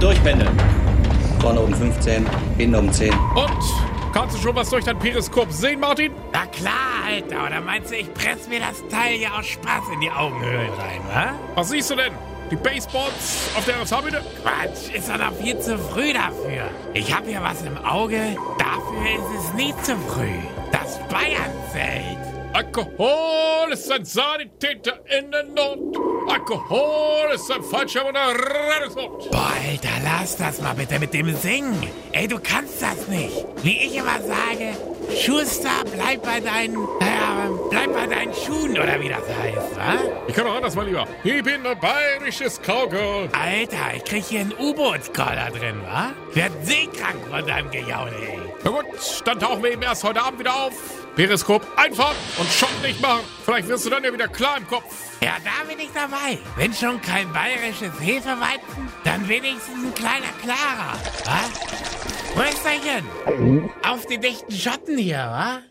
und durchpendeln. Vorne um 15, hinten um 10. Und? Kannst du schon was durch dein Periskop sehen, Martin? Na klar, Alter. Oder meinst du, ich press mir das Teil hier aus Spaß in die Augenhöhlen rein, wa? Was siehst du denn? Die Baseballs auf der RSH-Bühne? Quatsch, ist doch noch viel zu früh dafür. Ich hab hier was im Auge. Dafür ist es nie zu früh. Das Bayernzelt. Alkohol ist ein Sanitäter in der Not. Alkohol ist ein Fallschirm und ein Rettungsboot. Boah, Alter, lass das mal bitte mit dem Singen. Ey, du kannst das nicht. Wie ich immer sage, Schuster, bleib bei deinen, äh, bleib bei deinen Schuhen oder wie das heißt, wa? Ich kann auch anders, mein Lieber. Ich bin ein bayerisches Cowgirl. Alter, ich krieg hier einen U-Boot-Collar drin, wa? Werd seekrank von deinem Gejaule, ey. Na gut, dann tauchen wir eben erst heute Abend wieder auf. Periskop einfach und Schock nicht machen. Vielleicht wirst du dann ja wieder klar im Kopf. Ja, da bin ich dabei. Wenn schon kein bayerisches Hefeweizen, dann wenigstens ein kleiner Klarer, wa? Prösterchen! Auf die dichten Schotten hier, wa?